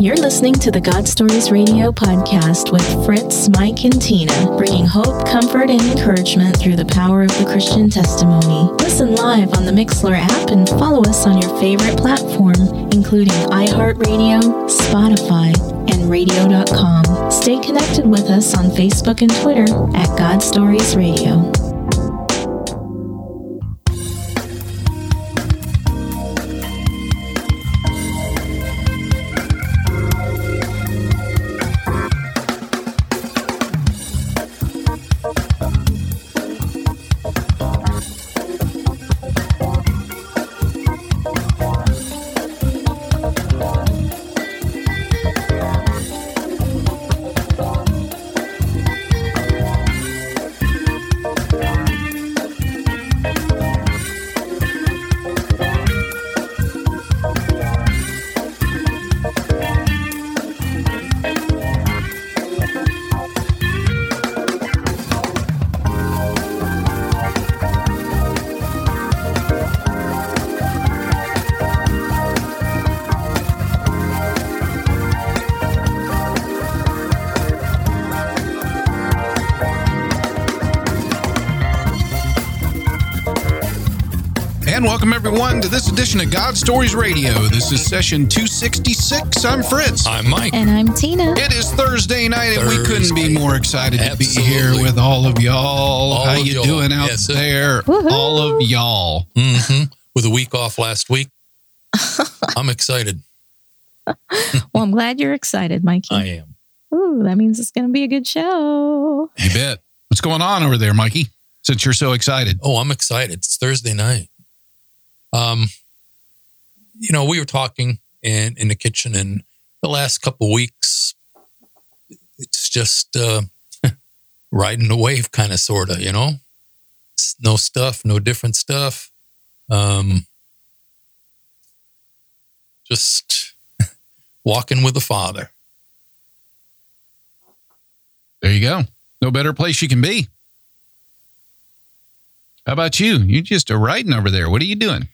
You're listening to the God Stories Radio podcast with Fritz, Mike, and Tina, bringing hope, comfort, and encouragement through the power of the Christian testimony. Listen live on the Mixlr app and follow us on your favorite platform, including iHeartRadio, Spotify, and radio.com. Stay connected with us on Facebook and Twitter at God Stories Radio. And welcome everyone to this edition of God Stories Radio. This is session 266. I'm Fritz. I'm Mike. And I'm Tina. It is Thursday night, and we couldn't be more excited to be here with all of y'all. All How of you y'all. doing out Yes, sir. there? Woohoo. All of y'all. hmm With a week off last week, I'm excited. Well, I'm glad you're excited, Mikey. I am. Ooh, that means it's going to be a good show. You bet. What's going on over there, Mikey? Since you're so excited. Oh, I'm excited. It's Thursday night. Um, you know, we were talking in in the kitchen, and the last couple weeks, it's just uh, riding the wave, kind of, sort of. You know, It's no stuff, no different stuff. Um, just walking with the Father. There you go. No better place you can be. How about you? You just are riding over there. What are you doing?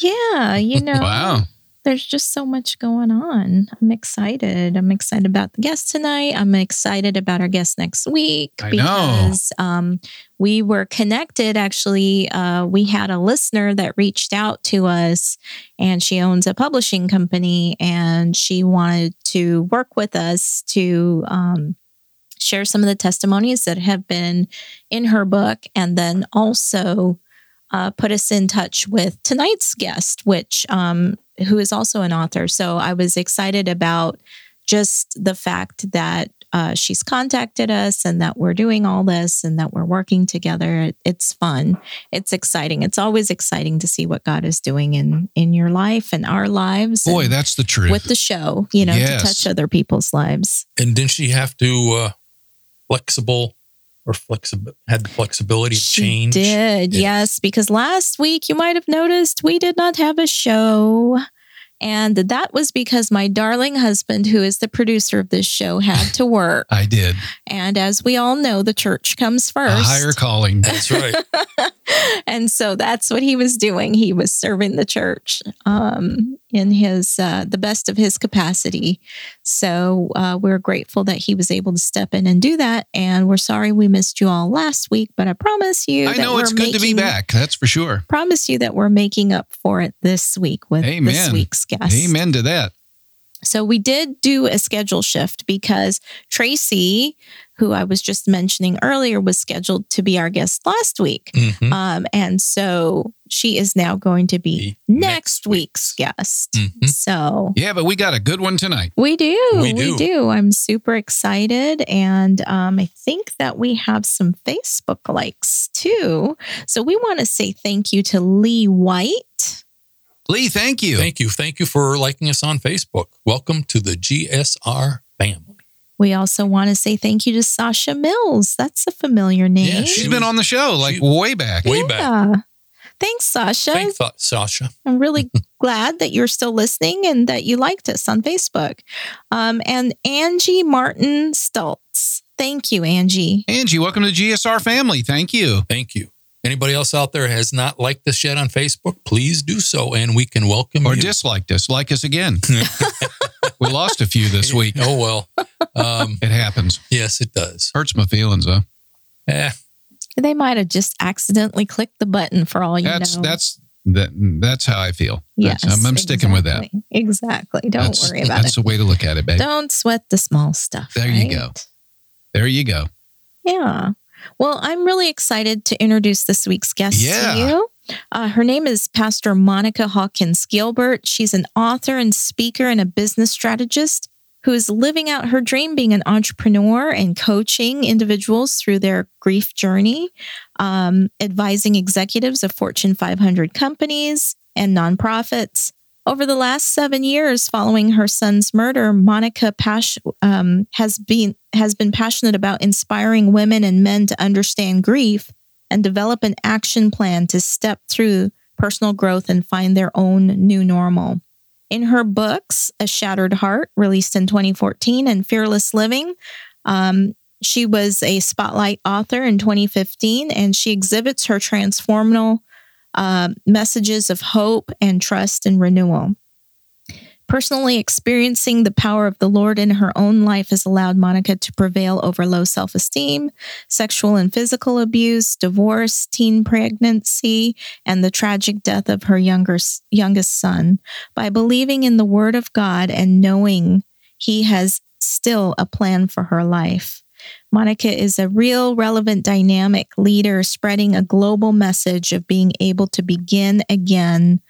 Yeah, you know, Wow. there's just so much going on. I'm excited. I'm excited about the guest tonight. I'm excited about our guest next week I because um, we were connected. Actually, uh, we had a listener that reached out to us, and she owns a publishing company, and she wanted to work with us to. Um, Share some of the testimonies that have been in her book, and then also uh, put us in touch with tonight's guest, which um, who is also an author. So I was excited about just the fact that uh, she's contacted us and that we're doing all this and that we're working together. It's fun. It's exciting. It's always exciting to see what God is doing in in your life and our lives. Boy, that's the truth. with the show, you know, Yes. to touch other people's lives. And didn't she have to uh, flexible or flexible had the flexibility to change? did, Yes. yes, because last week you might have noticed we did not have a show. And that was because my darling husband, who is the producer of this show, had to work. I did. and as we all know, the church comes A first. higher calling. That's right. and so that's what he was doing. He was serving the church um, in his uh, the best of his capacity. So uh, we're grateful that he was able to step in and do that. And we're sorry we missed you all last week, but I promise you, I know it's good to be back. That's for sure. Promise you that we're making up for it this week with this week's guest. Amen to that. So we did do a schedule shift because Tracy, who I was just mentioning earlier, was scheduled to be our guest last week. Mhm. Um, and so she is now going to be Be next, next week's guest. Mhm. So Yeah, but we got a good one tonight. we do. We We do. do. I'm super excited. And um, I think that we have some Facebook likes too. So we want to say thank you to Lee White. Lee, thank you. Thank you. Thank you for liking us on Facebook. Welcome to the GSR family. We also want to say thank you to Sasha Mills. That's a familiar name. Yeah, She's She been on the show like she- way back. Way back. Thanks, Sasha. Thank th- Sasha. I'm really glad that you're still listening and that you liked us on Facebook. Um, and Angie Martin Stultz. Thank you, Angie. Angie, welcome to GSR family. Thank you. Thank you. Anybody else out there has not liked us yet on Facebook, please do so, and we can welcome Or you. disliked us. Like us again. We lost a few this week. oh well. Um, It happens. yes, it does. Hurts my feelings though. Eh, They might have just accidentally clicked the button for all you That's know. that's that. That's how I feel. yes, That's- I'm, I'm sticking with that. exactly. Exactly. Don't that's, worry about That's it. That's the way to look at it, babe. Don't sweat the small stuff. There you go. There you go. Yeah. Well, I'm really excited to introduce this week's guest Yeah. to you. Uh, her name is Pastor Monica Hawkins Gilbert. She's an author and speaker and a business strategist who is living out her dream being an entrepreneur and coaching individuals through their grief journey, um, advising executives of Fortune 500 companies and nonprofits. Over the last seven years following her son's murder, Monica um, has been has been passionate about inspiring women and men to understand grief and develop an action plan to step through personal growth and find their own new normal. In her books, A Shattered Heart, released in 2014, and Fearless Living, um, she was a spotlight author in 2015, and she exhibits her transformational uh, messages of hope and trust and renewal. Personally experiencing the power of the Lord in her own life has allowed Monica to prevail over low self esteem, sexual and physical abuse, divorce, teen pregnancy, and the tragic death of her younger, youngest son by believing in the Word of God and knowing He has still a plan for her life. Monica is a real, relevant, dynamic leader spreading a global message of being able to begin again,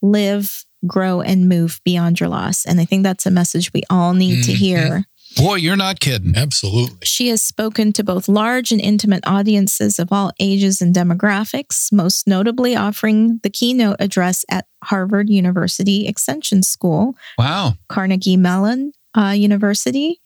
live, grow, and move beyond your loss. And I think that's a message we all need to Mhm. hear. Boy, you're not kidding. absolutely. She has spoken to both large and intimate audiences of all ages and demographics, most notably offering the keynote address at Harvard University Extension School, Wow. Carnegie Mellon uh, University,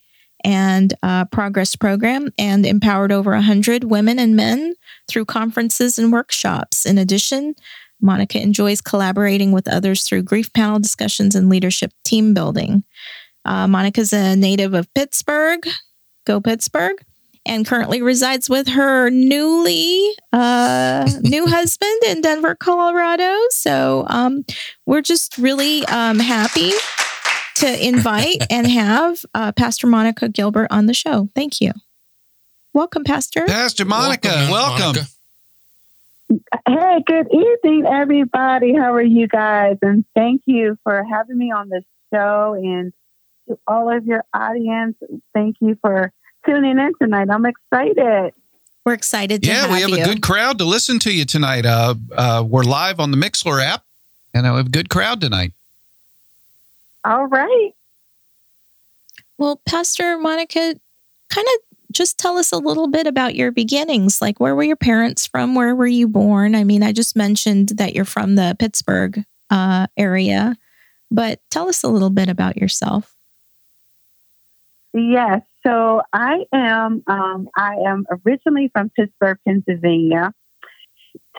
and uh, Progress Program, and empowered over 100 women and men through conferences and workshops. In addition, Monica enjoys collaborating with others through grief panel discussions and leadership team building. Uh, Monica's a native of Pittsburgh. Go Pittsburgh. And currently resides with her newly uh, new husband in Denver, Colorado. So um, we're just really um, happy to invite and have uh, Pastor Monica Gilbert on the show. Thank you. Welcome, Pastor. Pastor Monica, welcome. Monica. Hey, good evening, everybody. How are you guys? And thank you for having me on this show. And to all of your audience, thank you for tuning in tonight. I'm excited. We're excited to Yeah, have we have you. a good crowd to listen to you tonight. Uh, uh, we're live on the Mixlr app, and I have a good crowd tonight. All right. well, Pastor Monica, kind of just tell us a little bit about your beginnings. Like, where were your parents from? Where were you born? I mean, I just mentioned that you're from the Pittsburgh uh, area, but tell us a little bit about yourself. Yes. So I am. Um, I am originally from Pittsburgh, Pennsylvania.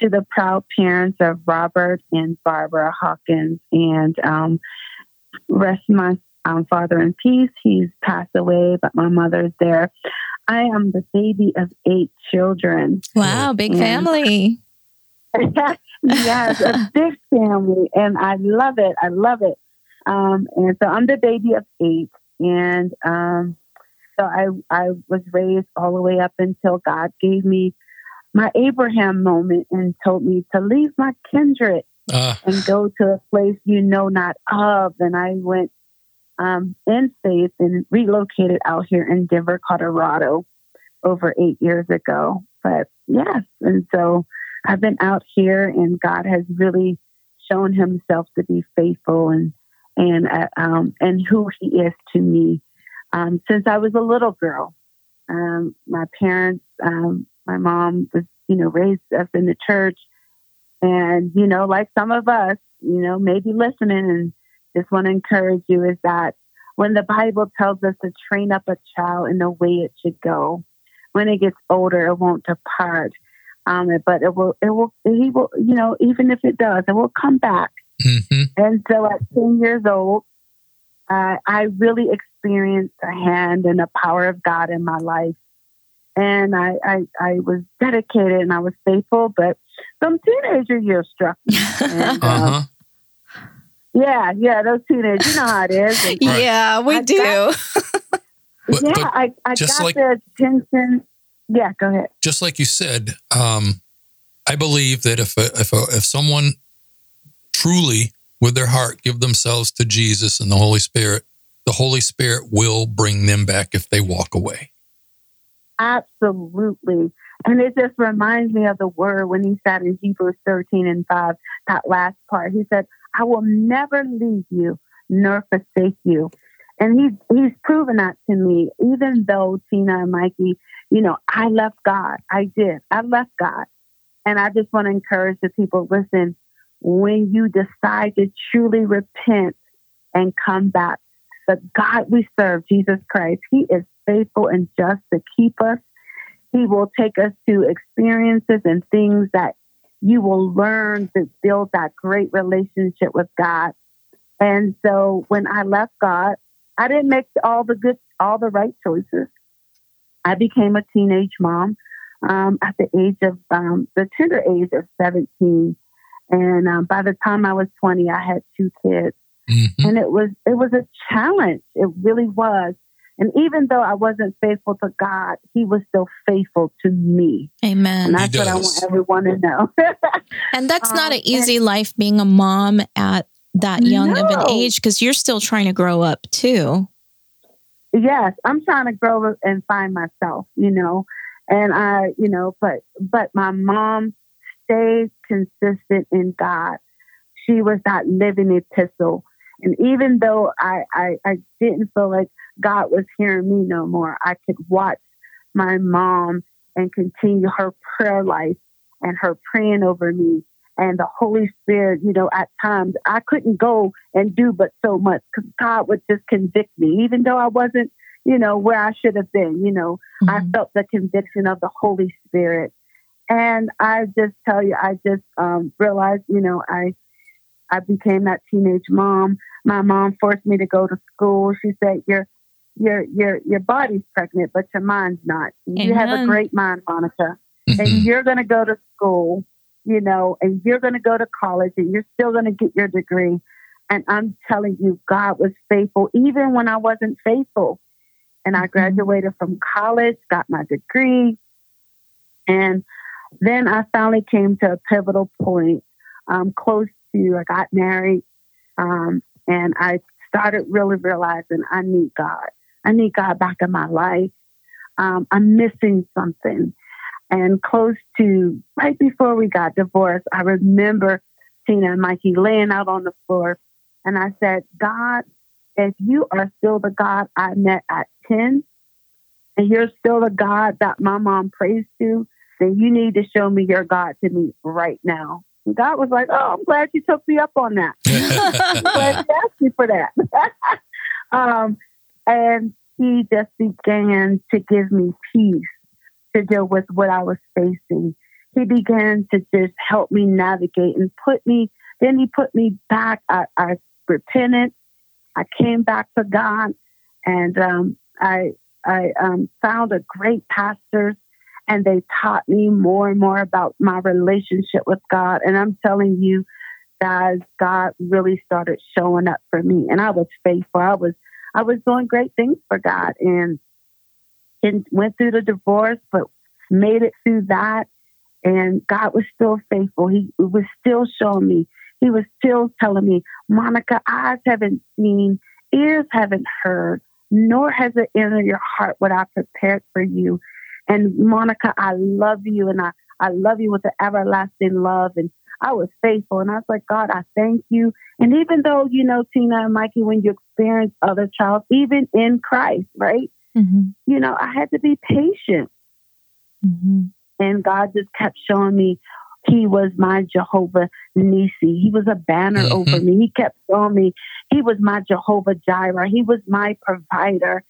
To the proud parents of Robert and Barbara Hawkins, and um, rest my um, father in peace. He's passed away, but my mother's there. I am the baby of eight children. Wow, big Yeah. family. yes, a big family, and I love it. I love it. Um, and so I'm the baby of eight, and um, so I I was raised all the way up until God gave me my Abraham moment and told me to leave my kindred Uh, and go to a place you know not of. And I went um, in faith and relocated out here in Denver, Colorado, over eight years ago. But yes, and so I've been out here, and God has really shown Himself to be faithful and and uh, um, and who He is to me um, since I was a little girl. Um, my parents, um, my mom was, you know, raised us in the church. And, you know, like some of us, you know, maybe listening and just want to encourage you is that when the Bible tells us to train up a child in the way it should go, when it gets older, it won't depart. Um, but it will, it will, he will, you know, even if it does, it will come back. mhm. And so at 10 years old, uh, I really experienced a hand and the power of God in my life. And I, I, I was dedicated and I was faithful, but some teenager years struck me. And, uh, Uh-huh. Yeah, yeah, those teenagers. You know how it is. And, Yeah, we I do. got- But, yeah, but I, I just got like- the attention. Yeah, go ahead. just like you said, um, I believe that if a, if a, if someone truly with their heart give themselves to Jesus and the Holy Spirit, the Holy Spirit will bring them back if they walk away. Absolutely. And it just reminds me of the word when he said in Hebrews 13 and 5, that last part. He said, I will never leave you nor forsake you. And he, he's proven that to me, even though Tina and Mikey, you know, I left God. I did. I left God. And I just want to encourage the people listen, when you decide to truly repent and come back, the God we serve, Jesus Christ, He is faithful and just to keep us. He will take us to experiences and things that you will learn to build that great relationship with God. And so when I left God, I didn't make all the good, all the right choices. I became a teenage mom um, at the age of um, the tender age of 17. And um, by the time I was 20, I had two kids Mhm. and it was it was a challenge it really was and even though i wasn't faithful to god he was still faithful to me Amen. and Amen. that's what i want everyone to know And that's not Um, an easy life being a mom at that young of an age because you're still trying to grow up too. yes i'm trying to grow up and find myself you know and i you know but but my mom stayed consistent in god she was that living epistle and even though I, I i didn't feel like god was hearing me no more i could watch my mom and continue her prayer life and her praying over me and the Holy Spirit, you know, at times I couldn't go and do but so much because God would just convict me, even though I wasn't, you know, where I should have been. You know, I Mhm. felt the conviction of the Holy Spirit, and I just tell you, I just um, realized, you know, I I became that teenage mom. My mom forced me to go to school. She said, "Your your your your body's pregnant, but your mind's not. You have a great mind, Monica." and Mhm. you're going to go to school, you know, and you're going to go to college and you're still going to get your degree. And I'm telling you, God was faithful even when I wasn't faithful. And I Mhm. graduated from college, got my degree. And then I finally came to a pivotal point um, close to, I got married. Um, and I started really realizing I need God. I need God back in my life. Um, I'm missing something and close to right before we got divorced, I remember Tina and Mikey laying out on the floor. And I said, God, if you are still the God I met at 10, and you're still the God that my mom prays to, then you need to show me your God to me right now. And God was like, Oh, I'm glad you took me up on that. I'm glad you asked me for that. um, and he just began to give me peace to deal with what I was facing. He began to just help me navigate and put me, then he put me back. I, I repented. I came back to God and um, I, I um, found a great pastors and they taught me more and more about my relationship with God. And I'm telling you, guys, God really started showing up for me and I was faithful. I was, I was doing great things for God and and went through the divorce, but made it through that. And God was still faithful. He was still showing me. He was still telling me, Monica, eyes haven't seen, ears haven't heard, nor has it entered your heart what I prepared for you. And Monica, I love you and I, I love you with an everlasting love. And I was faithful. And I was like, God, I thank you. And even though, you know, Tina and Mikey, when you experience other child, even in Christ, right? Mhm. you know, I had to be patient. Mhm. And God just kept showing me He was my Jehovah Nisi. He was a banner Mhm. over me. He kept showing me He was my Jehovah Jireh. He was my provider.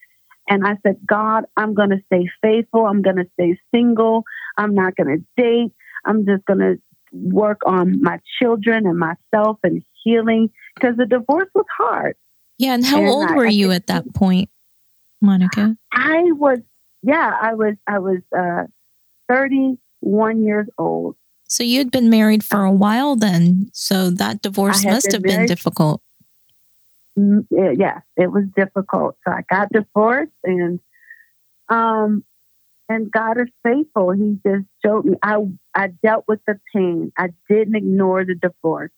And I said, God, I'm going to stay faithful. I'm going to stay single. I'm not going to date. I'm just going to work on my children and myself and healing because the divorce was hard. Yeah. And how And old I- were I you at that point, Monica? I was, yeah, I was, I was uh, 31 years old. So you'd been married for a while then. So that divorce must been have been married- difficult. Yeah, it was difficult. So I got divorced and, um, and God is faithful. He just showed me. I I dealt with the pain. I didn't ignore the divorce.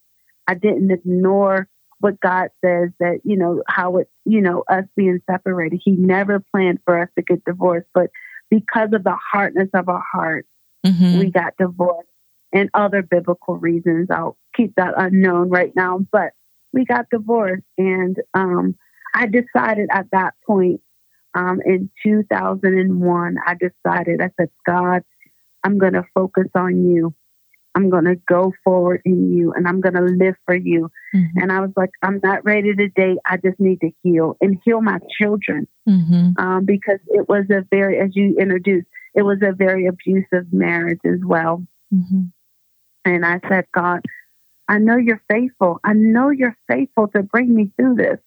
I didn't ignore what God says that you know how it you know us being separated. He never planned for us to get divorced, but because of the hardness of our heart, mm-hmm. we got divorced and other biblical reasons. I'll keep that unknown right now, but we got divorced. And um, I decided at that point um, in 2001, I decided, I said, God, I'm going to focus on you. I'm going to go forward in you and I'm going to live for you. Mm-hmm. And I was like, I'm not ready to date. I just need to heal and heal my children mm-hmm. um, because it was a very, as you introduced, it was a very abusive marriage as well. Mm-hmm. And I said, God, I know you're faithful. I know you're faithful to bring me through this.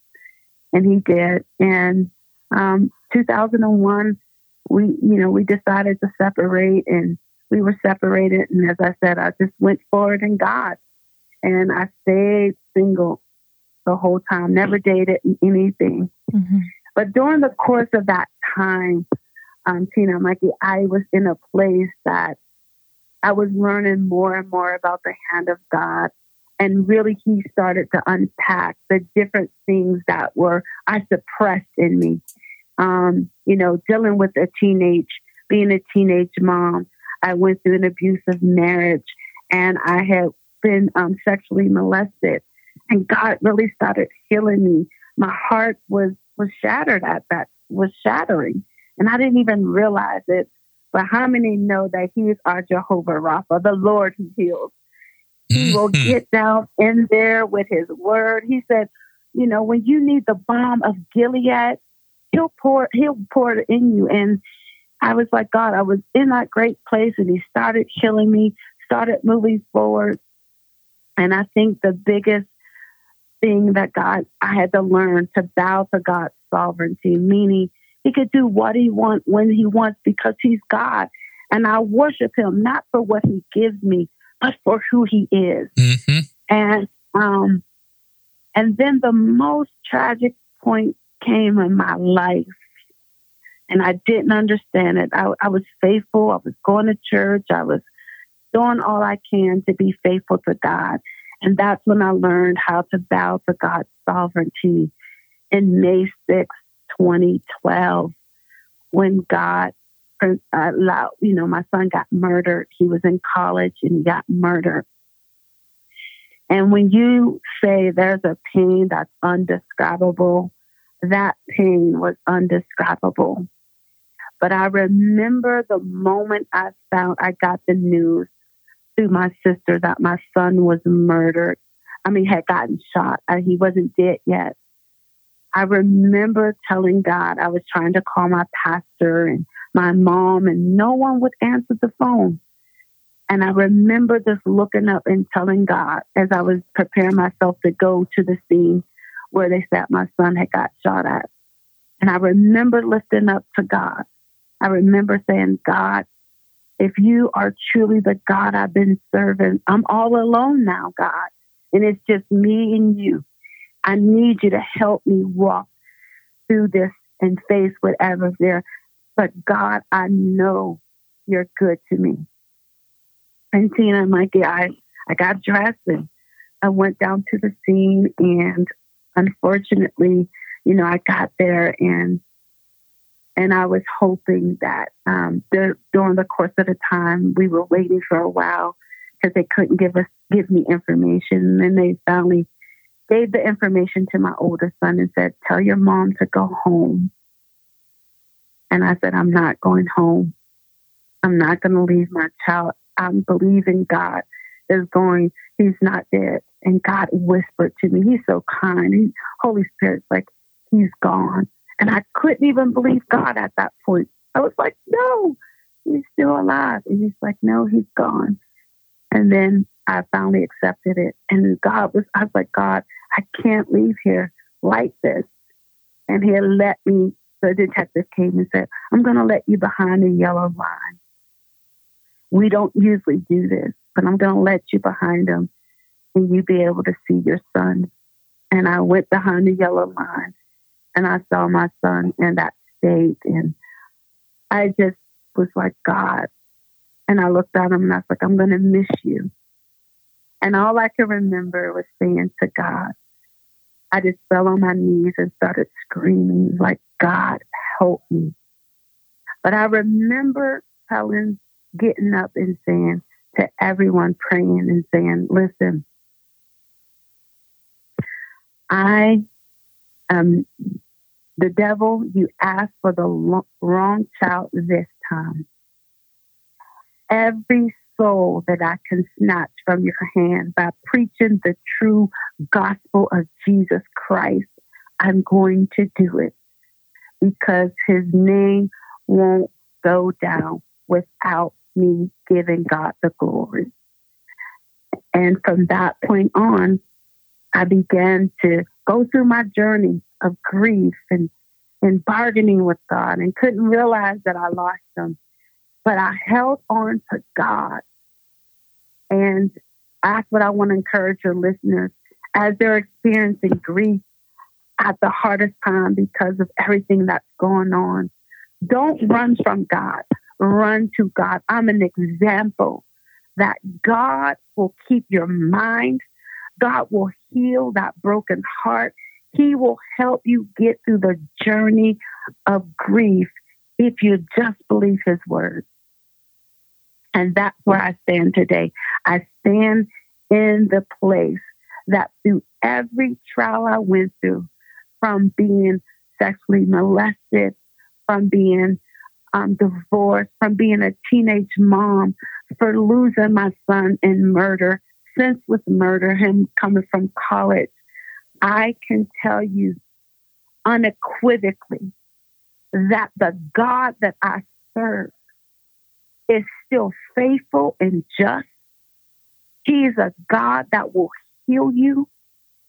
And he did. And um, 2001, we, you know, we decided to separate and we were separated. And as I said, I just went forward in God and I stayed single the whole time, never dated anything. Mm-hmm. But during the course of that time, um, Tina, Mikey, I was in a place that I was learning more and more about the hand of God. And really, he started to unpack the different things that were I suppressed in me. Um, you know, dealing with a teenage, being a teenage mom. I went through an abusive marriage and I had been um, sexually molested. And God really started healing me. My heart was was shattered at that, was shattering. And I didn't even realize it but how many know that He is our Jehovah Rapha, the Lord who heals? He will mm-hmm. get down in there with His word. He said, you know, when you need the balm of Gilead, He'll pour, He'll pour it in you. And I was like, God, I was in that great place, and He started healing me, started moving forward. And I think the biggest thing that God, I had to learn to bow to God's sovereignty, meaning he could do what he wants when he wants because he's God. And I worship him not for what he gives me, but for who he is. Mm-hmm. And um, and then the most tragic point came in my life. And I didn't understand it. I, I was faithful. I was going to church. I was doing all I can to be faithful to God. And that's when I learned how to bow to God's sovereignty. In May 6th, 2012 when God uh, allowed, you know, my son got murdered. He was in college and he got murdered. And when you say there's a pain that's undescribable, that pain was undescribable. But I remember the moment I found I got the news through my sister that my son was murdered. I mean, had gotten shot. Uh, he wasn't dead yet. I remember telling God I was trying to call my pastor and my mom, and no one would answer the phone. And I remember just looking up and telling God as I was preparing myself to go to the scene where they said my son had got shot at. And I remember lifting up to God. I remember saying, God, if you are truly the God I've been serving, I'm all alone now, God. And it's just me and you. I need you to help me walk through this and face whatever's there. But God, I know you're good to me. And Tina and Mikey, I, I got dressed and I went down to the scene and unfortunately, you know, I got there and and I was hoping that um, during the course of the time we were waiting for a while because they couldn't give us give me information, and then they finally gave the information to my older son and said, Tell your mom to go home. And I said, I'm not going home. I'm not going to leave my child. I'm believing God is going, he's not dead. And God whispered to me, He's so kind. Holy Spirit's like, He's gone. And I couldn't even believe God at that point. I was like, No, he's still alive. And he's like, No, he's gone. And then I finally accepted it. And God was, I was like, God, I can't leave here like this. And he let me, the detective came and said, I'm going to let you behind the yellow line. We don't usually do this, but I'm going to let you behind them and you be able to see your son. and I went behind the yellow line and I saw my son in that state. And I just was like, God. And I looked at him and I was like, I'm going to miss you. And all I could remember was saying to God, I just fell on my knees and started screaming, like, God, help me. But I remember telling, getting up and saying to everyone praying and saying, listen, I am the devil, you asked for the wrong child this time. Every soul that I can snatch from your hand by preaching the true gospel of Jesus Christ, I'm going to do it because his name won't go down without me giving God the glory. And from that point on, I began to go through my journey of grief and, and bargaining with God and couldn't realize that I lost him. But I held on to God. And that's what I want to encourage your listeners as they're experiencing grief at the hardest time because of everything that's going on. Don't run from God, run to God. I'm an example that God will keep your mind, God will heal that broken heart. He will help you get through the journey of grief if you just believe His word. And that's where I stand today. I stand in the place that through every trial I went through, from being sexually molested, from being um, divorced, from being a teenage mom, for losing my son in murder, since with murder, him coming from college, I can tell you unequivocally that the God that I serve is still faithful and just. He is a God that will heal you.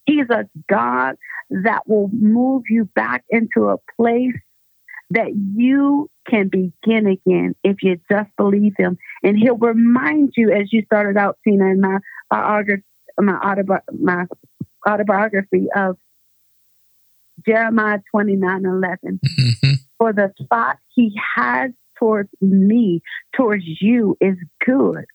He's a God that will move you back into a place that you can begin again if you just believe him. And he'll remind you, as you started out, Tina, in my biography, my, my autobiography of Jeremiah 29 11. Mm-hmm. For the thought he has towards me, towards you, is good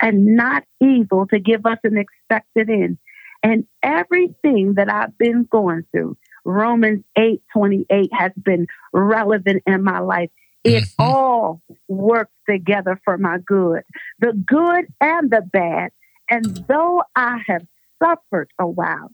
and not evil to give us an expected end. And everything that I've been going through, Romans 8 28 has been relevant in my life. It mm-hmm. all works together for my good, the good and the bad. And though I have suffered a while,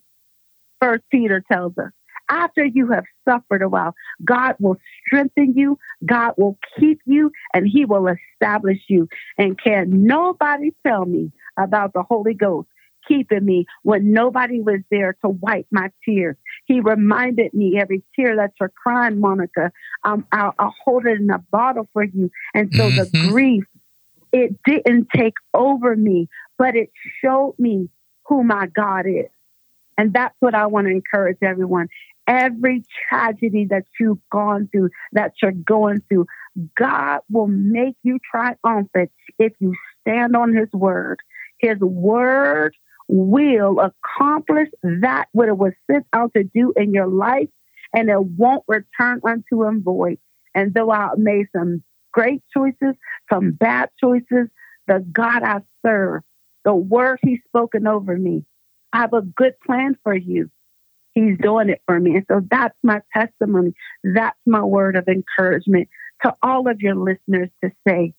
First Peter tells us, after you have suffered a while, God will strengthen you, God will keep you, and He will establish you. And can nobody tell me about the Holy Ghost keeping me when nobody was there to wipe my tears? He reminded me every tear that you're crying, Monica, um, I'll, I'll, hold it in a bottle for you. And so mm-hmm. the grief, it didn't take over me, but it showed me who my God is. And that's what I want to encourage everyone. Every tragedy that you've gone through, that you're going through, God will make you triumphant if you stand on His word. His word will accomplish that what it was sent out to do in your life, and it won't return unto him void. And though I made some great choices, some bad choices, the God I serve, the word He's spoken over me, I have a good plan for you. He's doing it for me. And so that's my testimony. That's my word of encouragement to all of your listeners to say,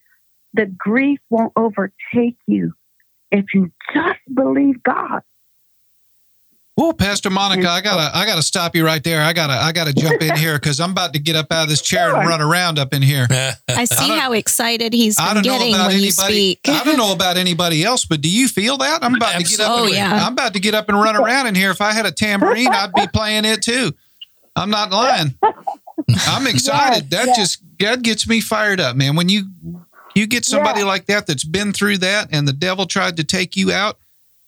the grief won't overtake you if you just believe God. Well, Pastor Monica, I gotta I gotta stop you right there. I gotta I gotta jump in here because I'm about to get up out of this chair sure. and run around up in here. I see I how excited he's been getting when anybody, you speak. I don't know about anybody else, but do you feel that? I'm about to get up. Oh, and, yeah. I'm about to get up and run around in here. If I had a tambourine, I'd be playing it too. I'm not lying. I'm excited. Yes, that yes. just that gets me fired up, man. When you you get somebody yeah. like that that's been through that and the devil tried to take you out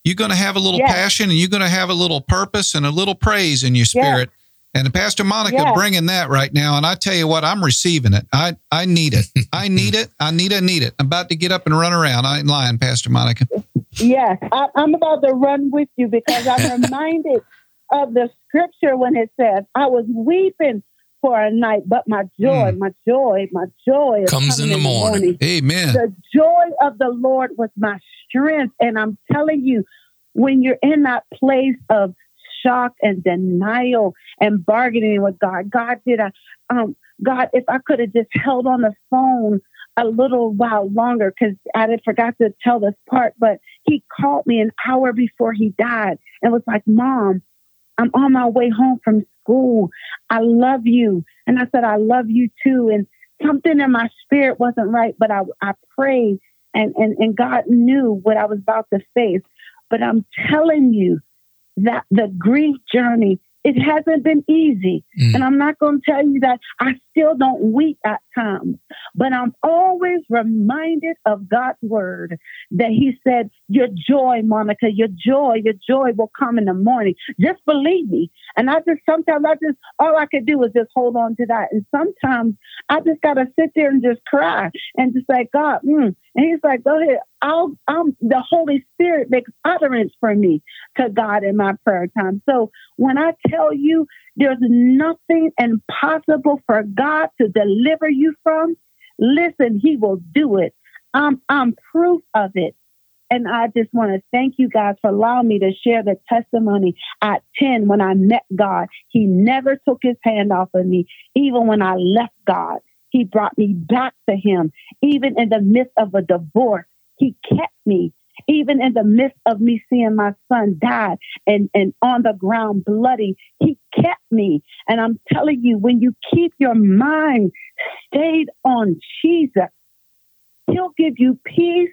you're going to have a little yes. passion and you're going to have a little purpose and a little praise in your spirit. Yes. And Pastor Monica yes. bringing that right now. And I tell you what, I'm receiving it. I, I need it. I need it. I need it. I Need it. I'm about to get up and run around. I ain't lying, Pastor Monica. Yes, I, am about to run with you because I'm reminded of the scripture when it says, I was weeping for a night, but my joy, mm. my joy, my joy comes in the, in the morning. morning. Amen. The joy of the Lord was my strength. And I'm telling you, when you're in that place of shock and denial and bargaining with God, God did I, um, God, if I could have just held on the phone a little while longer, because I had forgot to tell this part, but he called me an hour before he died and was like, Mom, I'm on my way home from school. I love you. And I said, I love you too. And something in my spirit wasn't right, but I, I prayed and, and, and God knew what I was about to face. But I'm telling you that the grief journey it hasn't been easy. Mm. And I'm not going to tell you that I still don't weep at times, but I'm always reminded of God's word that He said, Your joy, Monica, your joy, your joy will come in the morning. Just believe me. And I just sometimes I just, all I could do is just hold on to that. And sometimes I just got to sit there and just cry and just say, God, mm. and He's like, Go ahead. I'll, I'm, the Holy Spirit makes utterance for me to God in my prayer time. So when I tell you there's nothing impossible for God to deliver you from, listen, He will do it. I'm, I'm proof of it. And I just want to thank you guys for allowing me to share the testimony at 10 when I met God. He never took his hand off of me, even when I left God. He brought me back to him, even in the midst of a divorce. He kept me even in the midst of me seeing my son die and, and on the ground bloody. He kept me. And I'm telling you, when you keep your mind stayed on Jesus, he'll give you peace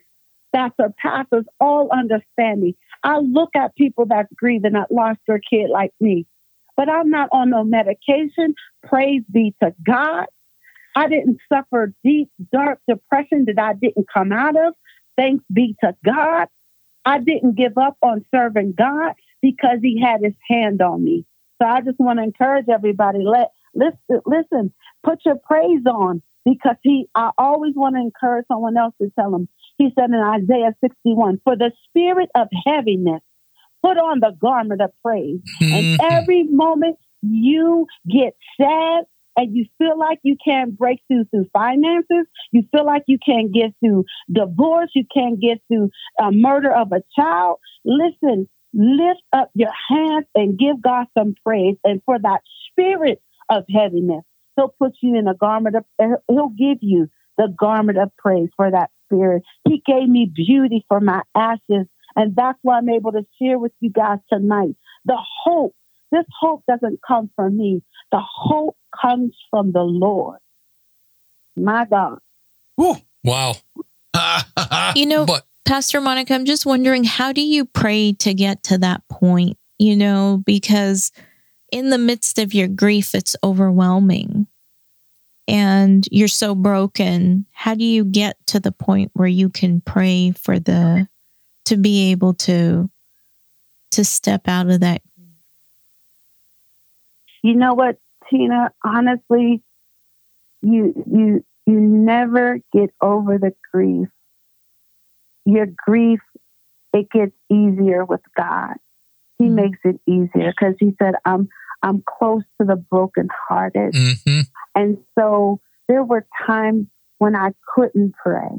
that surpasses all understanding. I look at people that's grieving that lost their kid like me, but I'm not on no medication. Praise be to God. I didn't suffer deep, dark depression that I didn't come out of. Thanks be to God. I didn't give up on serving God because he had his hand on me. So I just want to encourage everybody, let listen, listen, put your praise on because he I always want to encourage someone else to tell them. He said in Isaiah 61, for the spirit of heaviness, put on the garment of praise. and mm-hmm. every moment you get sad, and you feel like you can't break through through finances, you feel like you can't get through divorce, you can't get through a murder of a child, listen, lift up your hands and give God some praise. And for that spirit of heaviness, He'll put you in a garment of, uh, He'll give you the garment of praise for that spirit. He gave me beauty for my ashes. And that's why I'm able to share with you guys tonight. The hope, this hope doesn't come from me. The hope comes from the Lord. My God. Woo. Wow. you know, but, Pastor Monica, I'm just wondering how do you pray to get to that point? You know, because in the midst of your grief, it's overwhelming and you're so broken. How do you get to the point where you can pray for the, to be able to, to step out of that? You know what? Tina, honestly, you you you never get over the grief. Your grief, it gets easier with God. He mm-hmm. makes it easier because he said, I'm I'm close to the brokenhearted. Mm-hmm. And so there were times when I couldn't pray.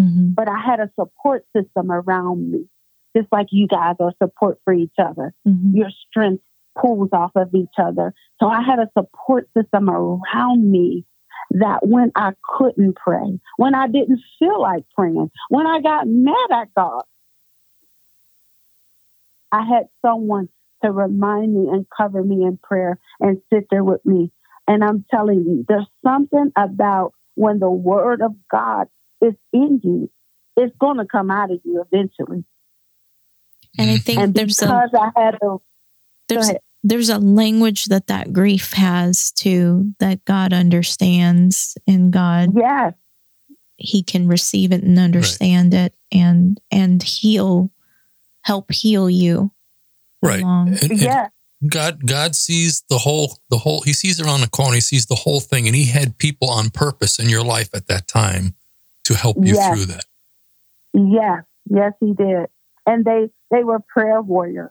Mm-hmm. But I had a support system around me, just like you guys are support for each other. Mm-hmm. Your strength pulls off of each other. So I had a support system around me that when I couldn't pray, when I didn't feel like praying, when I got mad at God, I had someone to remind me and cover me in prayer and sit there with me. And I'm telling you, there's something about when the word of God is in you, it's going to come out of you eventually. And I think and there's because a, I had a, there's there's a language that that grief has too that God understands and God yes. he can receive it and understand right. it and and heal help heal you right. and, and yeah God God sees the whole the whole he sees around the corner he sees the whole thing and he had people on purpose in your life at that time to help you yes. through that. Yes. Yes he did. And they they were prayer warriors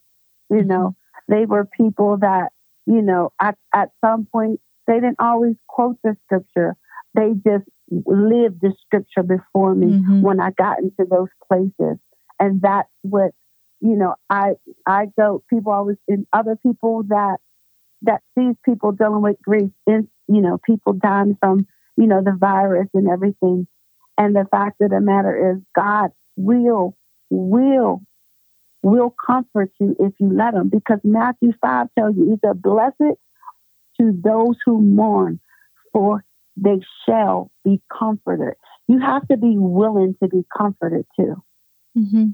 you know They were people that, you know, at, at some point, they didn't always quote the scripture. They just lived the scripture before me mm-hmm. when I got into those places. And that's what, you know, I, I go, people always, in other people that, that sees people dealing with grief, in, you know, people dying from, you know, the virus and everything. And the fact of the matter is God will, will will comfort you if you let him. Because Matthew 5 tells you, either blessed to those who mourn, for they shall be comforted. You have to be willing to be comforted too. Mm-hmm.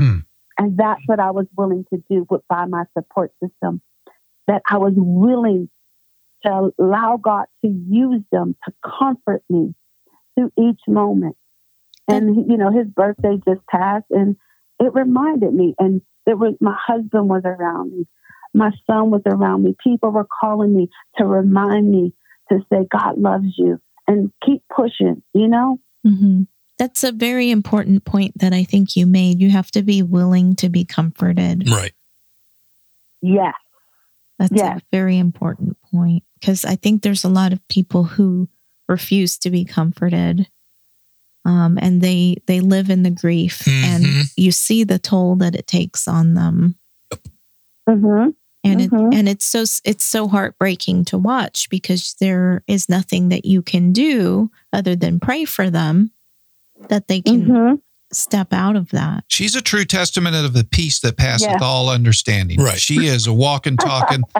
Mm. And that's what I was willing to do with, by my support system. That I was willing to allow God to use them to comfort me through each moment. And, you know, his birthday just passed, and it reminded me, and it was my husband was around me, my son was around me. People were calling me to remind me to say God loves you and keep pushing. You know. Mm-hmm. That's a very important point that I think you made. You have to be willing to be comforted. Right. Yes. That's yes. a very important point because I think there's a lot of people who refuse to be comforted um, and they they live in the grief mm-hmm. and you see the toll that it takes on them mm-hmm. and mm-hmm. it and it's so it's so heartbreaking to watch because there is nothing that you can do other than pray for them that they can mm-hmm. step out of that she's a true testament of the peace that passeth yeah. all understanding right she is a walking talking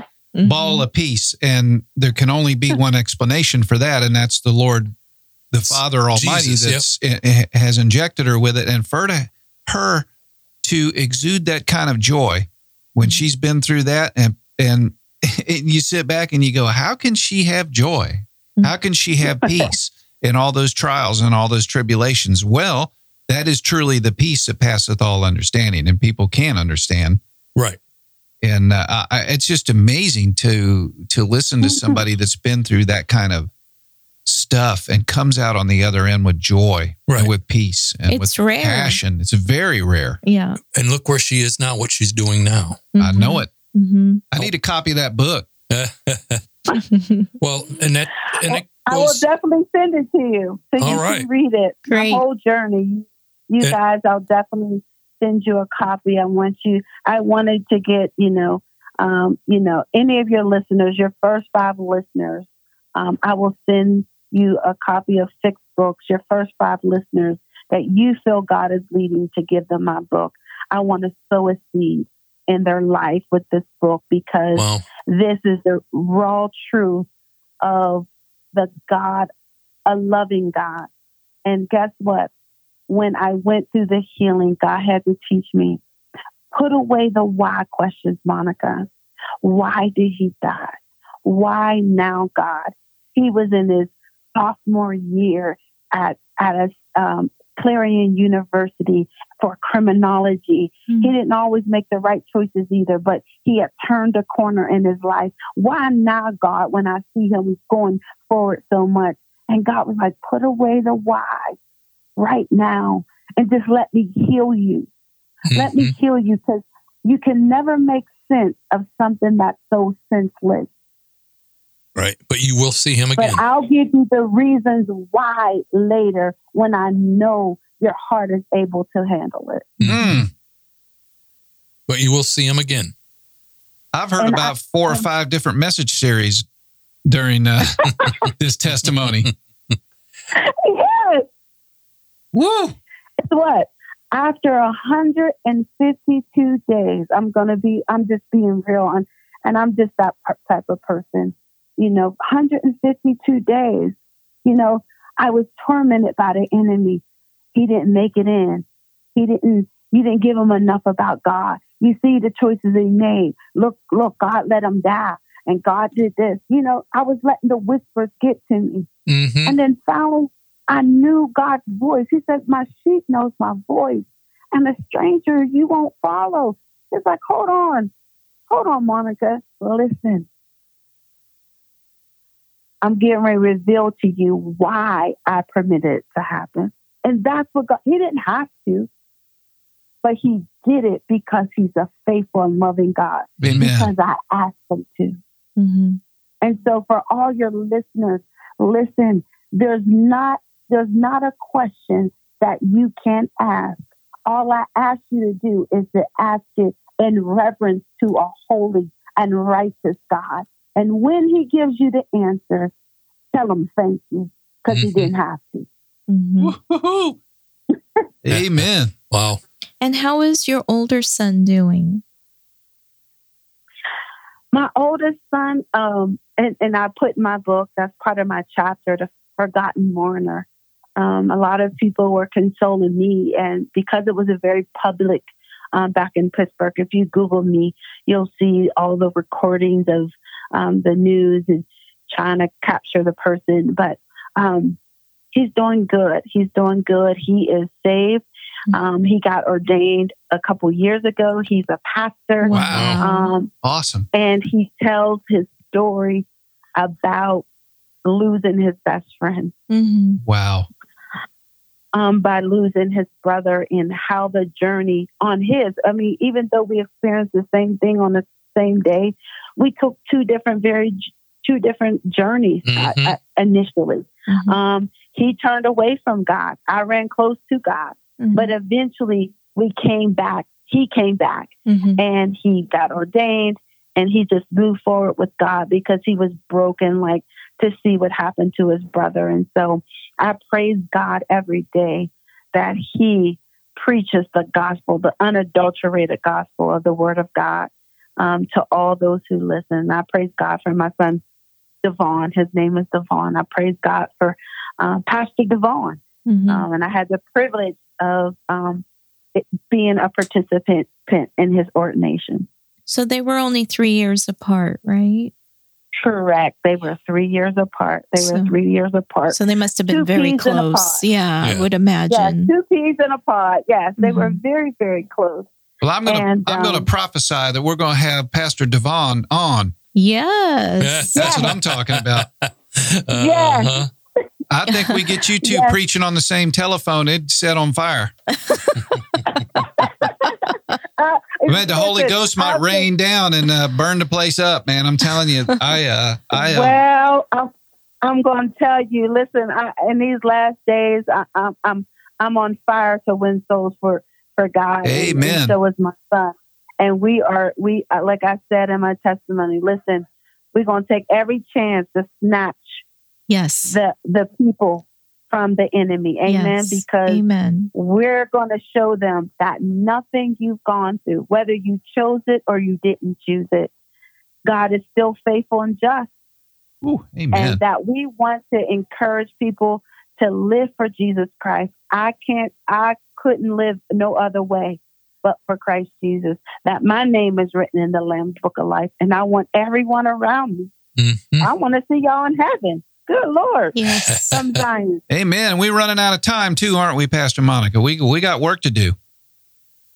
ball mm-hmm. of peace and there can only be one explanation for that and that's the lord the Father Almighty that yep. has injected her with it, and for her to exude that kind of joy when mm-hmm. she's been through that, and and you sit back and you go, how can she have joy? Mm-hmm. How can she have peace in all those trials and all those tribulations? Well, that is truly the peace that passeth all understanding, and people can understand, right? And uh, I, it's just amazing to to listen to mm-hmm. somebody that's been through that kind of stuff and comes out on the other end with joy right. and with peace and it's with rare. passion. It's very rare. Yeah. And look where she is now, what she's doing now. Mm-hmm. I know it. Mm-hmm. I need a copy of that book. well, and that, and it goes, I will definitely send it to you so you right. can read it. Great. The whole journey. You yeah. guys, I'll definitely send you a copy. I want you, I wanted to get, you know, um, you know, any of your listeners, your first five listeners, um, I will send you a copy of six books, your first five listeners that you feel God is leading to give them my book. I want to sow a seed in their life with this book because wow. this is the raw truth of the God, a loving God. And guess what? When I went through the healing, God had to teach me put away the why questions, Monica. Why did he die? Why now, God? He was in his sophomore year at at a um, Clarion University for criminology. Mm-hmm. He didn't always make the right choices either, but he had turned a corner in his life. Why now, God, when I see him going forward so much? And God was like, put away the why right now and just let me heal you. Mm-hmm. Let me mm-hmm. heal you because you can never make sense of something that's so senseless. Right. But you will see him again. But I'll give you the reasons why later when I know your heart is able to handle it. Mm. But you will see him again. I've heard and about I, four or five different message series during uh, this testimony. yes. Woo. It's what? After 152 days, I'm going to be, I'm just being real. And, and I'm just that type of person you know, 152 days, you know, I was tormented by the enemy. He didn't make it in. He didn't, you didn't give him enough about God. You see the choices he made. Look, look, God let him die. And God did this. You know, I was letting the whispers get to me. Mm-hmm. And then finally, I knew God's voice. He said, My sheep knows my voice. And a stranger you won't follow. It's like, hold on. Hold on, Monica. Listen. I'm getting ready to reveal to you why I permitted it to happen. And that's what God, He didn't have to. but he did it because he's a faithful and loving God. Amen. Because I asked him to. Mm-hmm. And so for all your listeners, listen, there's not there's not a question that you can't ask. All I ask you to do is to ask it in reverence to a holy and righteous God. And when he gives you the answer, tell him thank you because mm-hmm. he didn't have to. Mm-hmm. Amen. Wow. And how is your older son doing? My oldest son, um, and, and I put in my book, that's part of my chapter, The Forgotten Mourner. Um, a lot of people were consoling me, and because it was a very public um, back in Pittsburgh, if you Google me, you'll see all the recordings of um, the news and trying to capture the person. But um, he's doing good. He's doing good. He is saved. Mm-hmm. Um, he got ordained a couple years ago. He's a pastor. Wow. Um, awesome. And he tells his story about losing his best friend. Mm-hmm. Wow. Um, by losing his brother and how the journey on his, I mean, even though we experienced the same thing on the same day, we took two different, very, two different journeys uh, mm-hmm. uh, initially. Mm-hmm. Um, he turned away from God. I ran close to God. Mm-hmm. But eventually we came back. He came back mm-hmm. and he got ordained and he just moved forward with God because he was broken, like to see what happened to his brother. And so I praise God every day that he preaches the gospel, the unadulterated gospel of the word of God um, to all those who listen. I praise God for my son, Devon. His name is Devon. I praise God for uh, Pastor Devon. Mm-hmm. Um, and I had the privilege of um, being a participant in his ordination. So they were only three years apart, right? Correct. They were three years apart. They so, were three years apart. So they must have been two very close. Yeah, yeah, I would imagine. Yeah, two peas in a pod. Yes, they mm-hmm. were very, very close. Well, I'm going to I'm um, going to prophesy that we're going to have Pastor Devon on. Yes, that's yes. what I'm talking about. uh-huh. Yes. I think we get you two yes. preaching on the same telephone, it'd set on fire. uh, Man, the Holy Ghost might I'll rain down and uh, burn the place up, man. I'm telling you. I, uh, I, uh, well, I'm, I'm going to tell you. Listen, I, in these last days, I, am I'm, I'm on fire to win souls for for God. Amen. And, and so is my son, and we are we uh, like I said in my testimony. Listen, we're going to take every chance to snatch Yes. The the people from the enemy. Amen. Yes. Because Amen. we're going to show them that nothing you've gone through, whether you chose it or you didn't choose it, God is still faithful and just. Ooh, amen. And that we want to encourage people to live for Jesus Christ. I can't, I couldn't live no other way but for Christ Jesus. That my name is written in the Lamb's Book of Life. And I want everyone around me. Mm-hmm. I want to see y'all in heaven. Good Lord. Yes. Sometimes. Amen. We're running out of time too, aren't we, Pastor Monica? We we got work to do.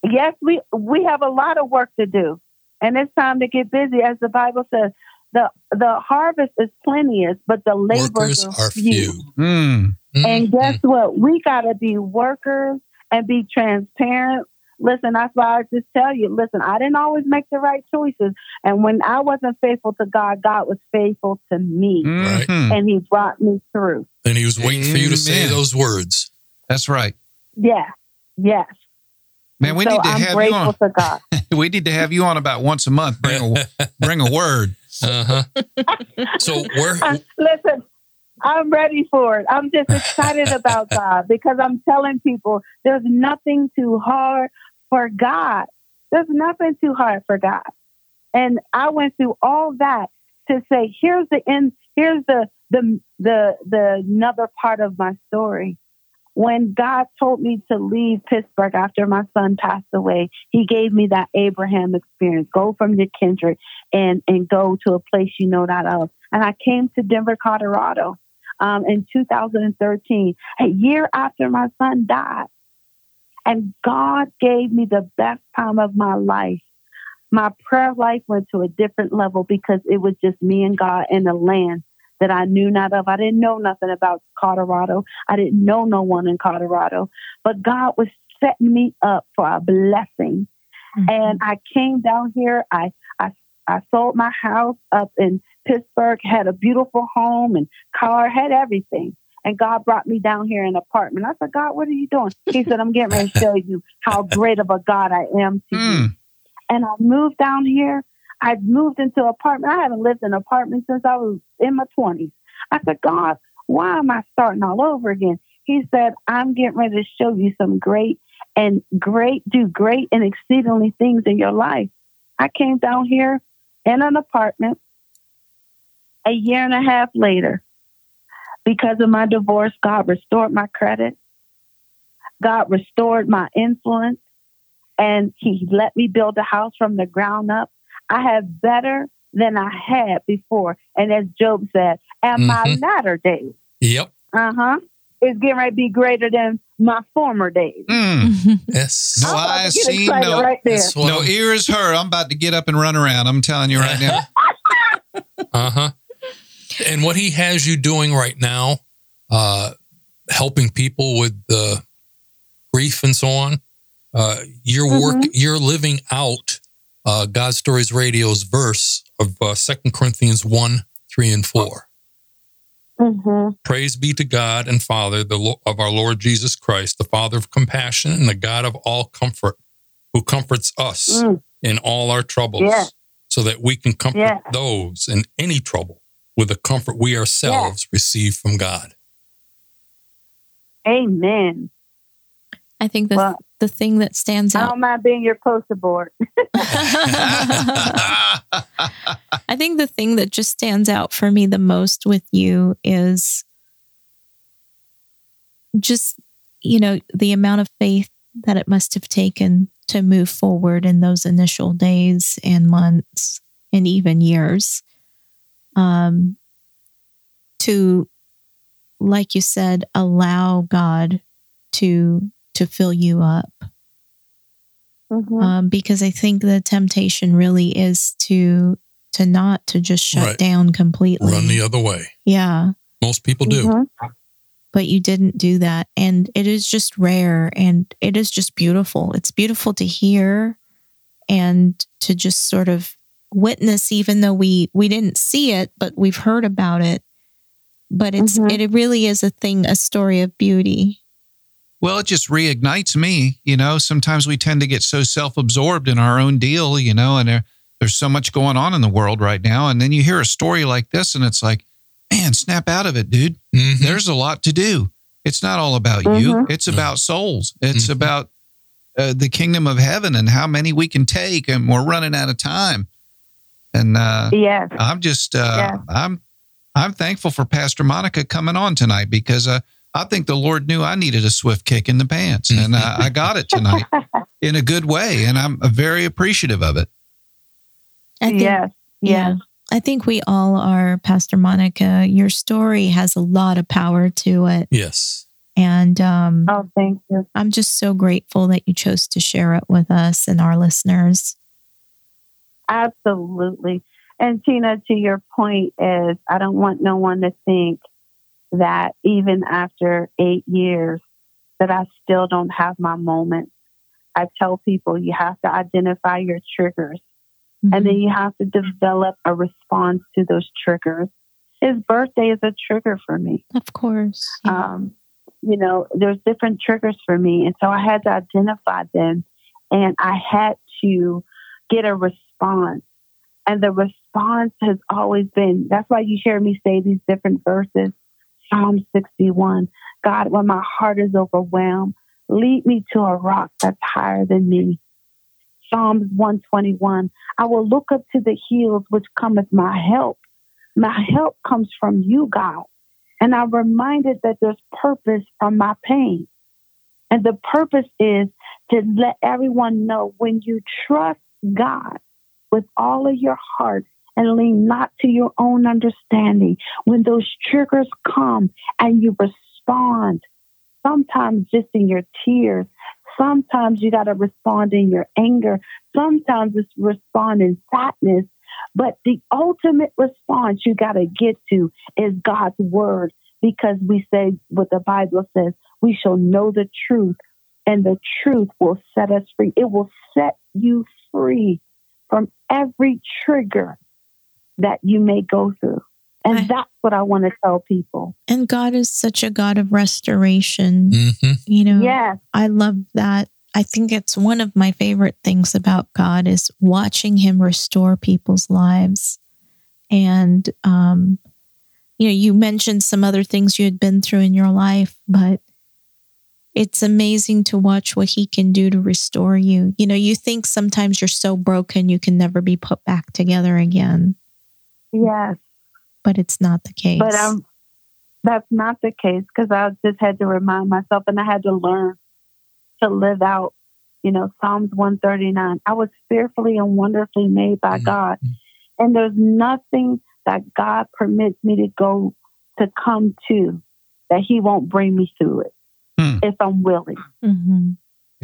Yes, we we have a lot of work to do. And it's time to get busy. As the Bible says, the the harvest is plenteous, but the laborers are, are few. few. Mm. And guess what? We gotta be workers and be transparent Listen, that's why I just tell you, listen, I didn't always make the right choices. And when I wasn't faithful to God, God was faithful to me. Mm-hmm. And he brought me through. And he was waiting Amen. for you to say those words. That's right. Yeah. Yes. Man, we so need to I'm have you on. To God. we need to have you on about once a month. Bring a bring a word. Uh huh. so where? Listen, I'm ready for it. I'm just excited about God because I'm telling people there's nothing too hard for God. There's nothing too hard for God. And I went through all that to say, here's the end, here's the the the the another part of my story. When God told me to leave Pittsburgh after my son passed away, he gave me that Abraham experience. Go from your kindred and and go to a place you know not of. And I came to Denver, Colorado um, in 2013, a year after my son died. And God gave me the best time of my life. My prayer life went to a different level because it was just me and God in a land that I knew not of. I didn't know nothing about Colorado. I didn't know no one in Colorado. But God was setting me up for a blessing. Mm-hmm. And I came down here. I, I I sold my house up in Pittsburgh, had a beautiful home and car, had everything. And God brought me down here in an apartment. I said, God, what are you doing? He said, I'm getting ready to show you how great of a God I am to mm. you. And I moved down here. I moved into an apartment. I haven't lived in an apartment since I was in my 20s. I said, God, why am I starting all over again? He said, I'm getting ready to show you some great and great, do great and exceedingly things in your life. I came down here in an apartment a year and a half later because of my divorce, God restored my credit. God restored my influence and he let me build a house from the ground up. I have better than I had before. And as Job said, at mm-hmm. my latter days. Yep. Uh huh. Is getting ready to be greater than my former days. Mm. yes. No eyes seen, no, right no ears heard. I'm about to get up and run around. I'm telling you right now. uh huh. And what he has you doing right now, uh, helping people with the grief and so on, uh, you're mm-hmm. work, you're living out uh, God Stories Radio's verse of uh, Second Corinthians one, three, and 4 mm-hmm. Praise be to God and Father the, of our Lord Jesus Christ, the Father of compassion and the God of all comfort, who comforts us mm. in all our troubles, yeah. so that we can comfort yeah. those in any trouble with the comfort we ourselves yeah. receive from God. Amen. I think the well, the thing that stands out. I don't mind being your poster board. I think the thing that just stands out for me the most with you is just, you know, the amount of faith that it must have taken to move forward in those initial days and months and even years um, to, like you said, allow God to to fill you up. Mm-hmm. Um, because I think the temptation really is to to not to just shut right. down completely, run the other way. Yeah, most people do. Mm-hmm. But you didn't do that, and it is just rare, and it is just beautiful. It's beautiful to hear, and to just sort of witness, even though we we didn't see it, but we've heard about it. But it's mm-hmm. it really is a thing, a story of beauty. Well, it just reignites me. You know, sometimes we tend to get so self absorbed in our own deal, you know, and there, there's so much going on in the world right now. And then you hear a story like this, and it's like, man, snap out of it, dude. Mm-hmm. There's a lot to do. It's not all about mm-hmm. you, it's about souls, it's mm-hmm. about uh, the kingdom of heaven and how many we can take. And we're running out of time. And uh, yeah, I'm just, uh, yeah. I'm, I'm thankful for Pastor Monica coming on tonight because uh, I think the Lord knew I needed a swift kick in the pants, and I, I got it tonight in a good way, and I'm very appreciative of it. I think, yes, yeah. I think we all are, Pastor Monica. Your story has a lot of power to it. Yes. And um, oh, thank you. I'm just so grateful that you chose to share it with us and our listeners. Absolutely. And Tina, to your point, is I don't want no one to think that even after eight years, that I still don't have my moments. I tell people you have to identify your triggers mm-hmm. and then mm-hmm. you have to develop a response to those triggers. His birthday is a trigger for me. Of course. Yeah. Um, you know, there's different triggers for me. And so I had to identify them and I had to get a response. And the response has always been that's why you hear me say these different verses Psalm 61. God, when my heart is overwhelmed, lead me to a rock that's higher than me. Psalms 121. I will look up to the hills which cometh my help. My help comes from you, God. And I'm reminded that there's purpose from my pain. And the purpose is to let everyone know when you trust God with all of your heart and lean not to your own understanding. When those triggers come and you respond, sometimes just in your tears, sometimes you got to respond in your anger, sometimes it's respond in sadness. But the ultimate response you got to get to is God's word because we say what the Bible says we shall know the truth and the truth will set us free. It will set you free from every trigger that you may go through. And I, that's what I want to tell people. And God is such a God of restoration. Mm-hmm. You know, yes. I love that. I think it's one of my favorite things about God is watching him restore people's lives. And um, you know, you mentioned some other things you had been through in your life, but it's amazing to watch what he can do to restore you. You know, you think sometimes you're so broken you can never be put back together again. Yes. But it's not the case. But um that's not the case because I just had to remind myself and I had to learn to live out, you know, Psalms 139. I was fearfully and wonderfully made by mm-hmm. God. And there's nothing that God permits me to go to come to that He won't bring me through it hmm. if I'm willing. Mm-hmm.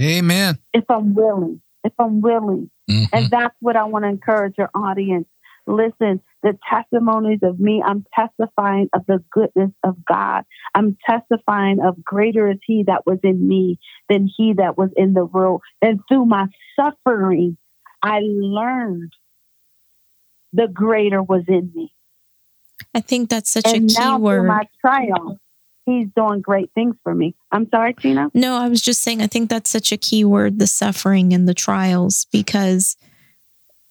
Amen. If I'm willing, if I'm willing. Mm-hmm. And that's what I want to encourage your audience. Listen, the testimonies of me, I'm testifying of the goodness of God. I'm testifying of greater is He that was in me than He that was in the world. And through my suffering, I learned the greater was in me. I think that's such and a key now word. my triumph, he's doing great things for me. I'm sorry, Tina. No, I was just saying I think that's such a key word, the suffering and the trials, because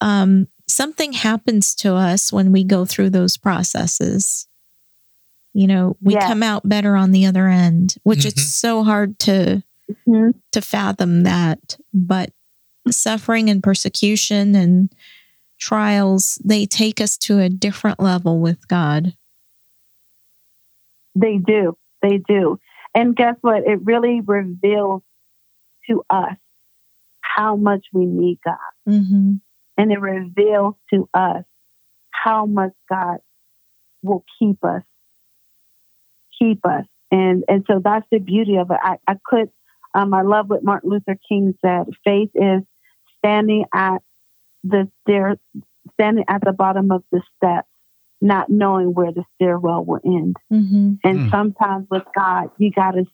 um, something happens to us when we go through those processes. You know, we yes. come out better on the other end, which mm-hmm. it's so hard to mm-hmm. to fathom that. But suffering and persecution and trials, they take us to a different level with God. They do. They do. And guess what? It really reveals to us how much we need God. Mm-hmm. And it reveals to us how much God will keep us, keep us. And, and so that's the beauty of it. I, I could, um, I love what Martin Luther King said. Faith is standing at the stair, standing at the bottom of the steps, not knowing where the stairwell will end. Mm-hmm. And mm. sometimes with God, you got to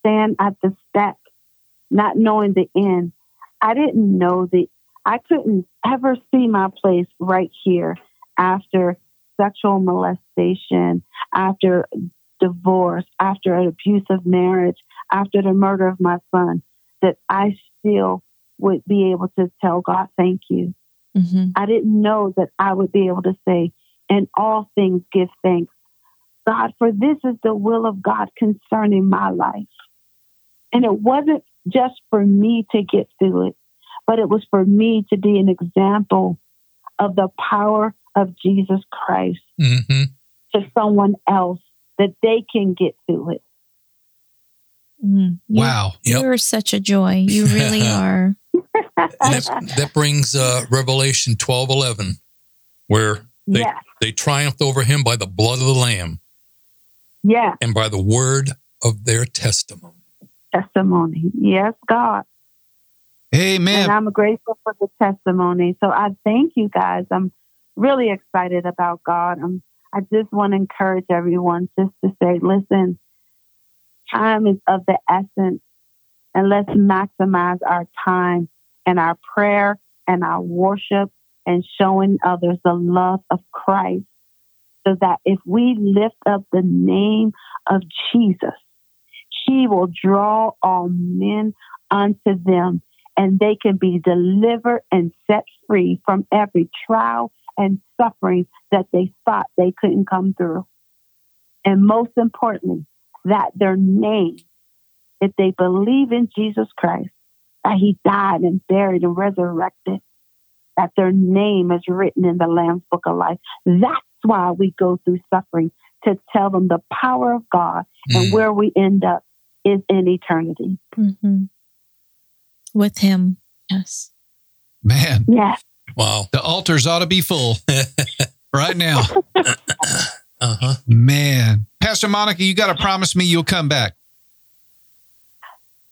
stand at the step, not knowing the end. I didn't know that I couldn't ever see my place right here after sexual molestation, after divorce, after an abusive marriage, after the murder of my son, that I still would be able to tell God, thank you. Mm-hmm. I didn't know that I would be able to say, in all things give thanks. God, for this is the will of God concerning my life. And it wasn't just for me to get through it, but it was for me to be an example of the power of Jesus Christ mm-hmm. to someone else that they can get through it. Mm, wow. You're such a joy. You really are that, that, brings uh, Revelation twelve eleven, where they, yes. they triumphed over him by the blood of the Lamb. Yes. And by the word of their testimony. Testimony. Yes, God. Amen. And I'm grateful for the testimony. So I thank you guys. I'm really excited about God. I'm, I just want to encourage everyone just to say, listen, time is of the essence, and let's maximize our time and our prayer and our worship and showing others the love of Christ so that if we lift up the name of Jesus, he will draw all men unto them and they can be delivered and set free from every trial and suffering that they thought they couldn't come through. And most importantly, that their name, if they believe in Jesus Christ, that he died and buried and resurrected, that their name is written in the Lamb's Book of Life. That's why we go through suffering to tell them the power of God mm. and where we end up is in eternity. Mm-hmm. With Him, yes. Man. Yes. Wow. The altars ought to be full right now. uh-huh. Man. Pastor Monica, you got to promise me you'll come back.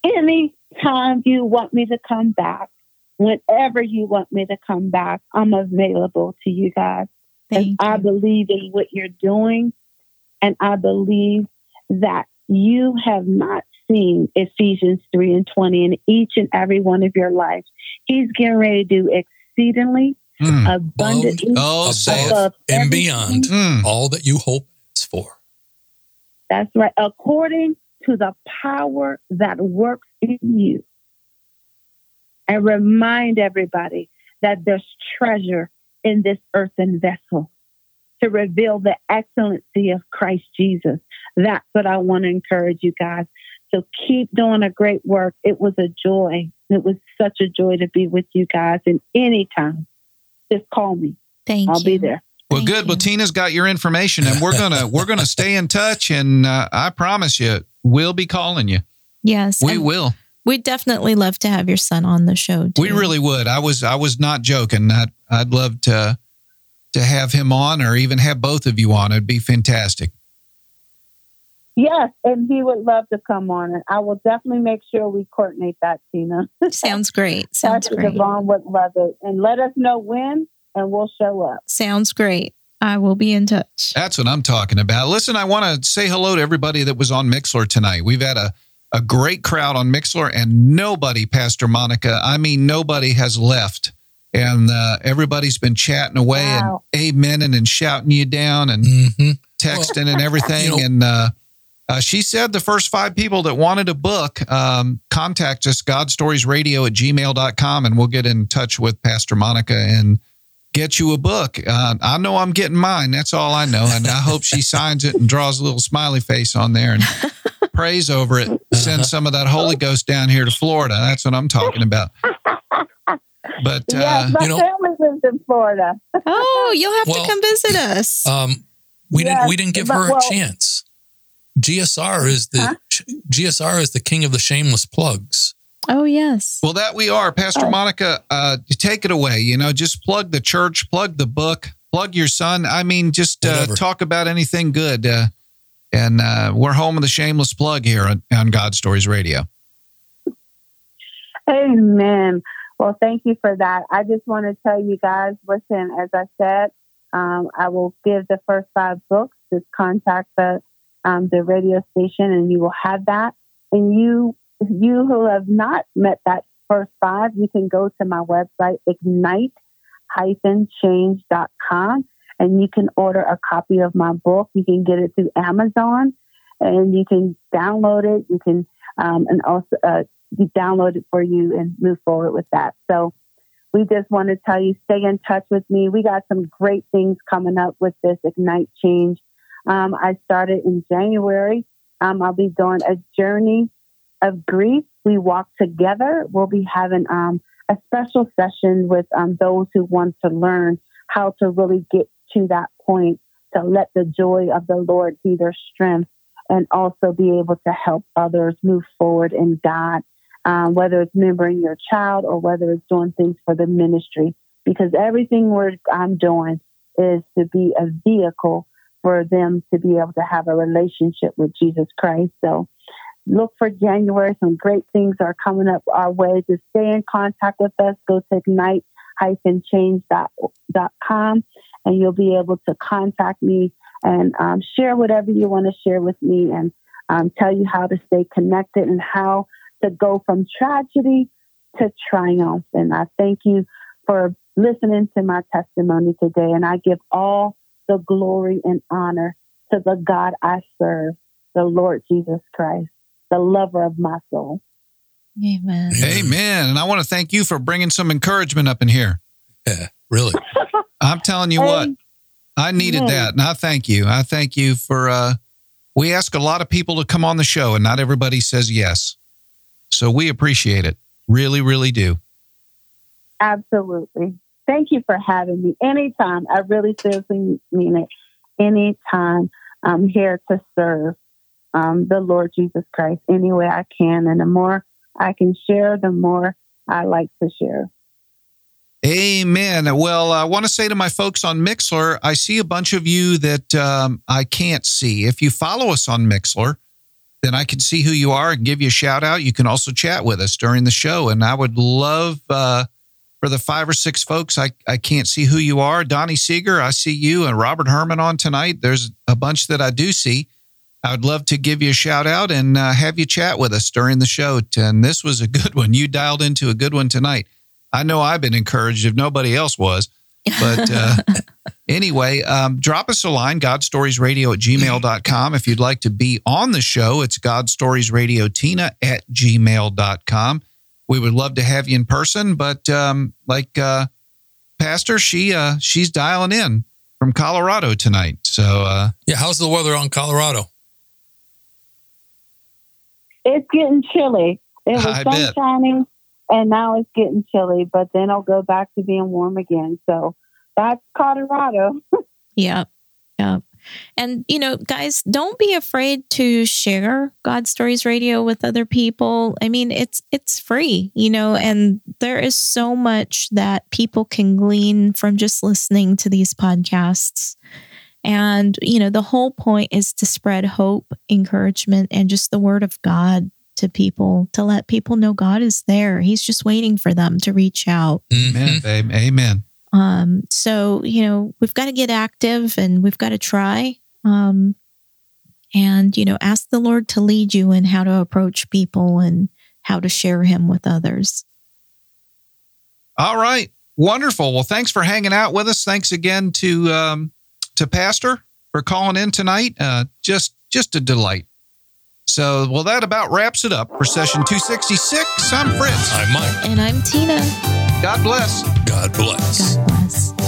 Any time you want me to come back, whenever you want me to come back, I'm available to you guys. and I believe in what you're doing. And I believe that you have not seen Ephesians 3 and 20 in each and every one of your lives. He's getting ready to do exceedingly mm. abundantly oh, above and beyond mm. all that you hope is for. That's right. According to the power that works in you. And remind everybody that there's treasure in this earthen vessel to reveal the excellency of Christ Jesus. That's what I want to encourage you guys. So keep doing a great work. It was a joy. It was such a joy to be with you guys. And anytime, just call me. Thank I'll you. be there. Well, Thank good. You. Well, Tina's got your information, and we're gonna we're gonna stay in touch. And uh, I promise you, we'll be calling you. Yes, we will. We'd definitely love to have your son on the show. Too. We really would. I was I was not joking. I'd, I'd love to to have him on, or even have both of you on. It'd be fantastic. Yes, and he would love to come on, and I will definitely make sure we coordinate that, Tina. Sounds great. Sounds Dr. great. Devon would love it, and let us know when, and we'll show up. Sounds great. I will be in touch. That's what I'm talking about. Listen, I want to say hello to everybody that was on Mixlr tonight. We've had a a great crowd on Mixlr, and nobody, Pastor Monica, I mean, nobody has left. And uh, everybody's been chatting away wow. and amening and shouting you down and mm-hmm. texting well, and everything. You know, and uh, uh, she said the first five people that wanted a book, um, contact us, godstoriesradio at gmail.com, and we'll get in touch with Pastor Monica and get you a book. Uh, I know I'm getting mine. That's all I know. And I hope she signs it and draws a little smiley face on there and prays over it. Send some of that Holy Ghost down here to Florida. That's what I'm talking about. But uh, my you know, family lives in Florida. oh, you'll have well, to come visit us. Um, we yes, didn't. We didn't give her well, a chance. GSR is the huh? GSR is the king of the shameless plugs. Oh yes. Well, that we are, Pastor oh. Monica. Uh, take it away. You know, just plug the church, plug the book, plug your son. I mean, just uh, talk about anything good. Uh, and uh, we're home of the shameless plug here on, on God Stories Radio. Amen. Well, thank you for that. I just want to tell you guys, listen, as I said, um, I will give the first five books. Just contact the um, the radio station, and you will have that. And you, you who have not met that first five, you can go to my website, ignite-change.com, and you can order a copy of my book. You can get it through Amazon, and you can download it. You can um, and also uh, download it for you and move forward with that. So we just want to tell you, stay in touch with me. We got some great things coming up with this Ignite Change um, I started in January. Um, I'll be doing a journey of grief. We walk together. We'll be having um, a special session with um, those who want to learn how to really get to that point to let the joy of the Lord be their strength and also be able to help others move forward in God, um, whether it's mentoring your child or whether it's doing things for the ministry. Because everything we're, I'm doing is to be a vehicle for them to be able to have a relationship with Jesus Christ. So look for January. Some great things are coming up our way. To stay in contact with us, go to ignite-change.com and you'll be able to contact me and um, share whatever you want to share with me and um, tell you how to stay connected and how to go from tragedy to triumph. And I thank you for listening to my testimony today. And I give all the glory and honor to the God I serve, the Lord Jesus Christ, the lover of my soul. Amen. Amen. And I want to thank you for bringing some encouragement up in here. Yeah, really. I'm telling you what, I needed that. And I thank you. I thank you for, uh, we ask a lot of people to come on the show and not everybody says yes. So we appreciate it. Really, really do. Absolutely. Thank you for having me anytime. I really seriously mean it. Anytime I'm here to serve um, the Lord Jesus Christ any way I can. And the more I can share, the more I like to share. Amen. Well, I want to say to my folks on Mixlr, I see a bunch of you that um, I can't see. If you follow us on Mixlr, then I can see who you are and give you a shout out. You can also chat with us during the show. And I would love uh, for the five or six folks, I, I can't see who you are. Donnie Seeger, I see you, and Robert Herman on tonight. There's a bunch that I do see. I would love to give you a shout out and uh, have you chat with us during the show. And this was a good one. You dialed into a good one tonight. I know I've been encouraged if nobody else was. But uh, anyway, um, drop us a line, godstoriesradio at gmail.com. If you'd like to be on the show, it's godstoriesradiotina at gmail.com. We would love to have you in person, but um, like uh, Pastor, she uh, she's dialing in from Colorado tonight. So uh, yeah, how's the weather on Colorado? It's getting chilly. It was I sun shining, and now it's getting chilly. But then it'll go back to being warm again. So that's Colorado. yeah, yeah. And, you know, guys, don't be afraid to share God Stories Radio with other people. I mean, it's it's free, you know, and there is so much that people can glean from just listening to these podcasts. And, you know, the whole point is to spread hope, encouragement, and just the word of God to people to let people know God is there. He's just waiting for them to reach out. Amen. Mm-hmm. Amen. Um, so, you know, we've got to get active and we've got to try. Um, and, you know, ask the Lord to lead you in how to approach people and how to share Him with others. All right. Wonderful. Well, thanks for hanging out with us. Thanks again to um, to Pastor for calling in tonight. Uh, just just a delight. So, well, that about wraps it up for session 266. I'm Fritz. I'm Mike. And I'm Tina. God bless. God bless. God bless.